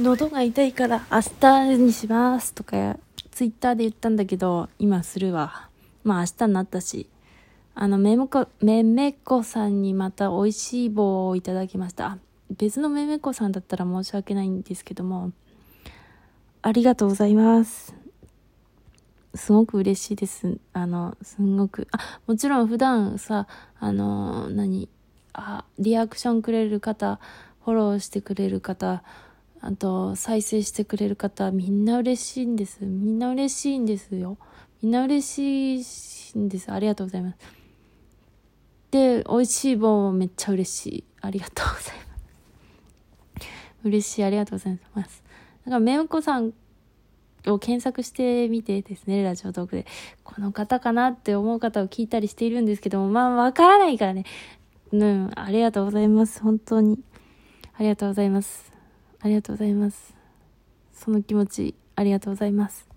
喉が痛いから明日にしますとか、ツイッターで言ったんだけど、今するわ。まあ明日になったし。あの、めめこ、めめこさんにまた美味しい棒をいただきました。別のめめこさんだったら申し訳ないんですけども、ありがとうございます。すごく嬉しいです。あの、すごく。あ、もちろん普段さ、あの、何あ、リアクションくれる方、フォローしてくれる方、あと、再生してくれる方、みんな嬉しいんです。みんな嬉しいんですよ。みんな嬉しいんです。ありがとうございます。で、美味しい棒もめっちゃ嬉しい。ありがとうございます。嬉しい。ありがとうございます。だから、めむこさんを検索してみてですね、ラジオトークで。この方かなって思う方を聞いたりしているんですけども、まあ、わからないからね。うん、ありがとうございます。本当に。ありがとうございます。ありがとうございます。その気持ち、ありがとうございます。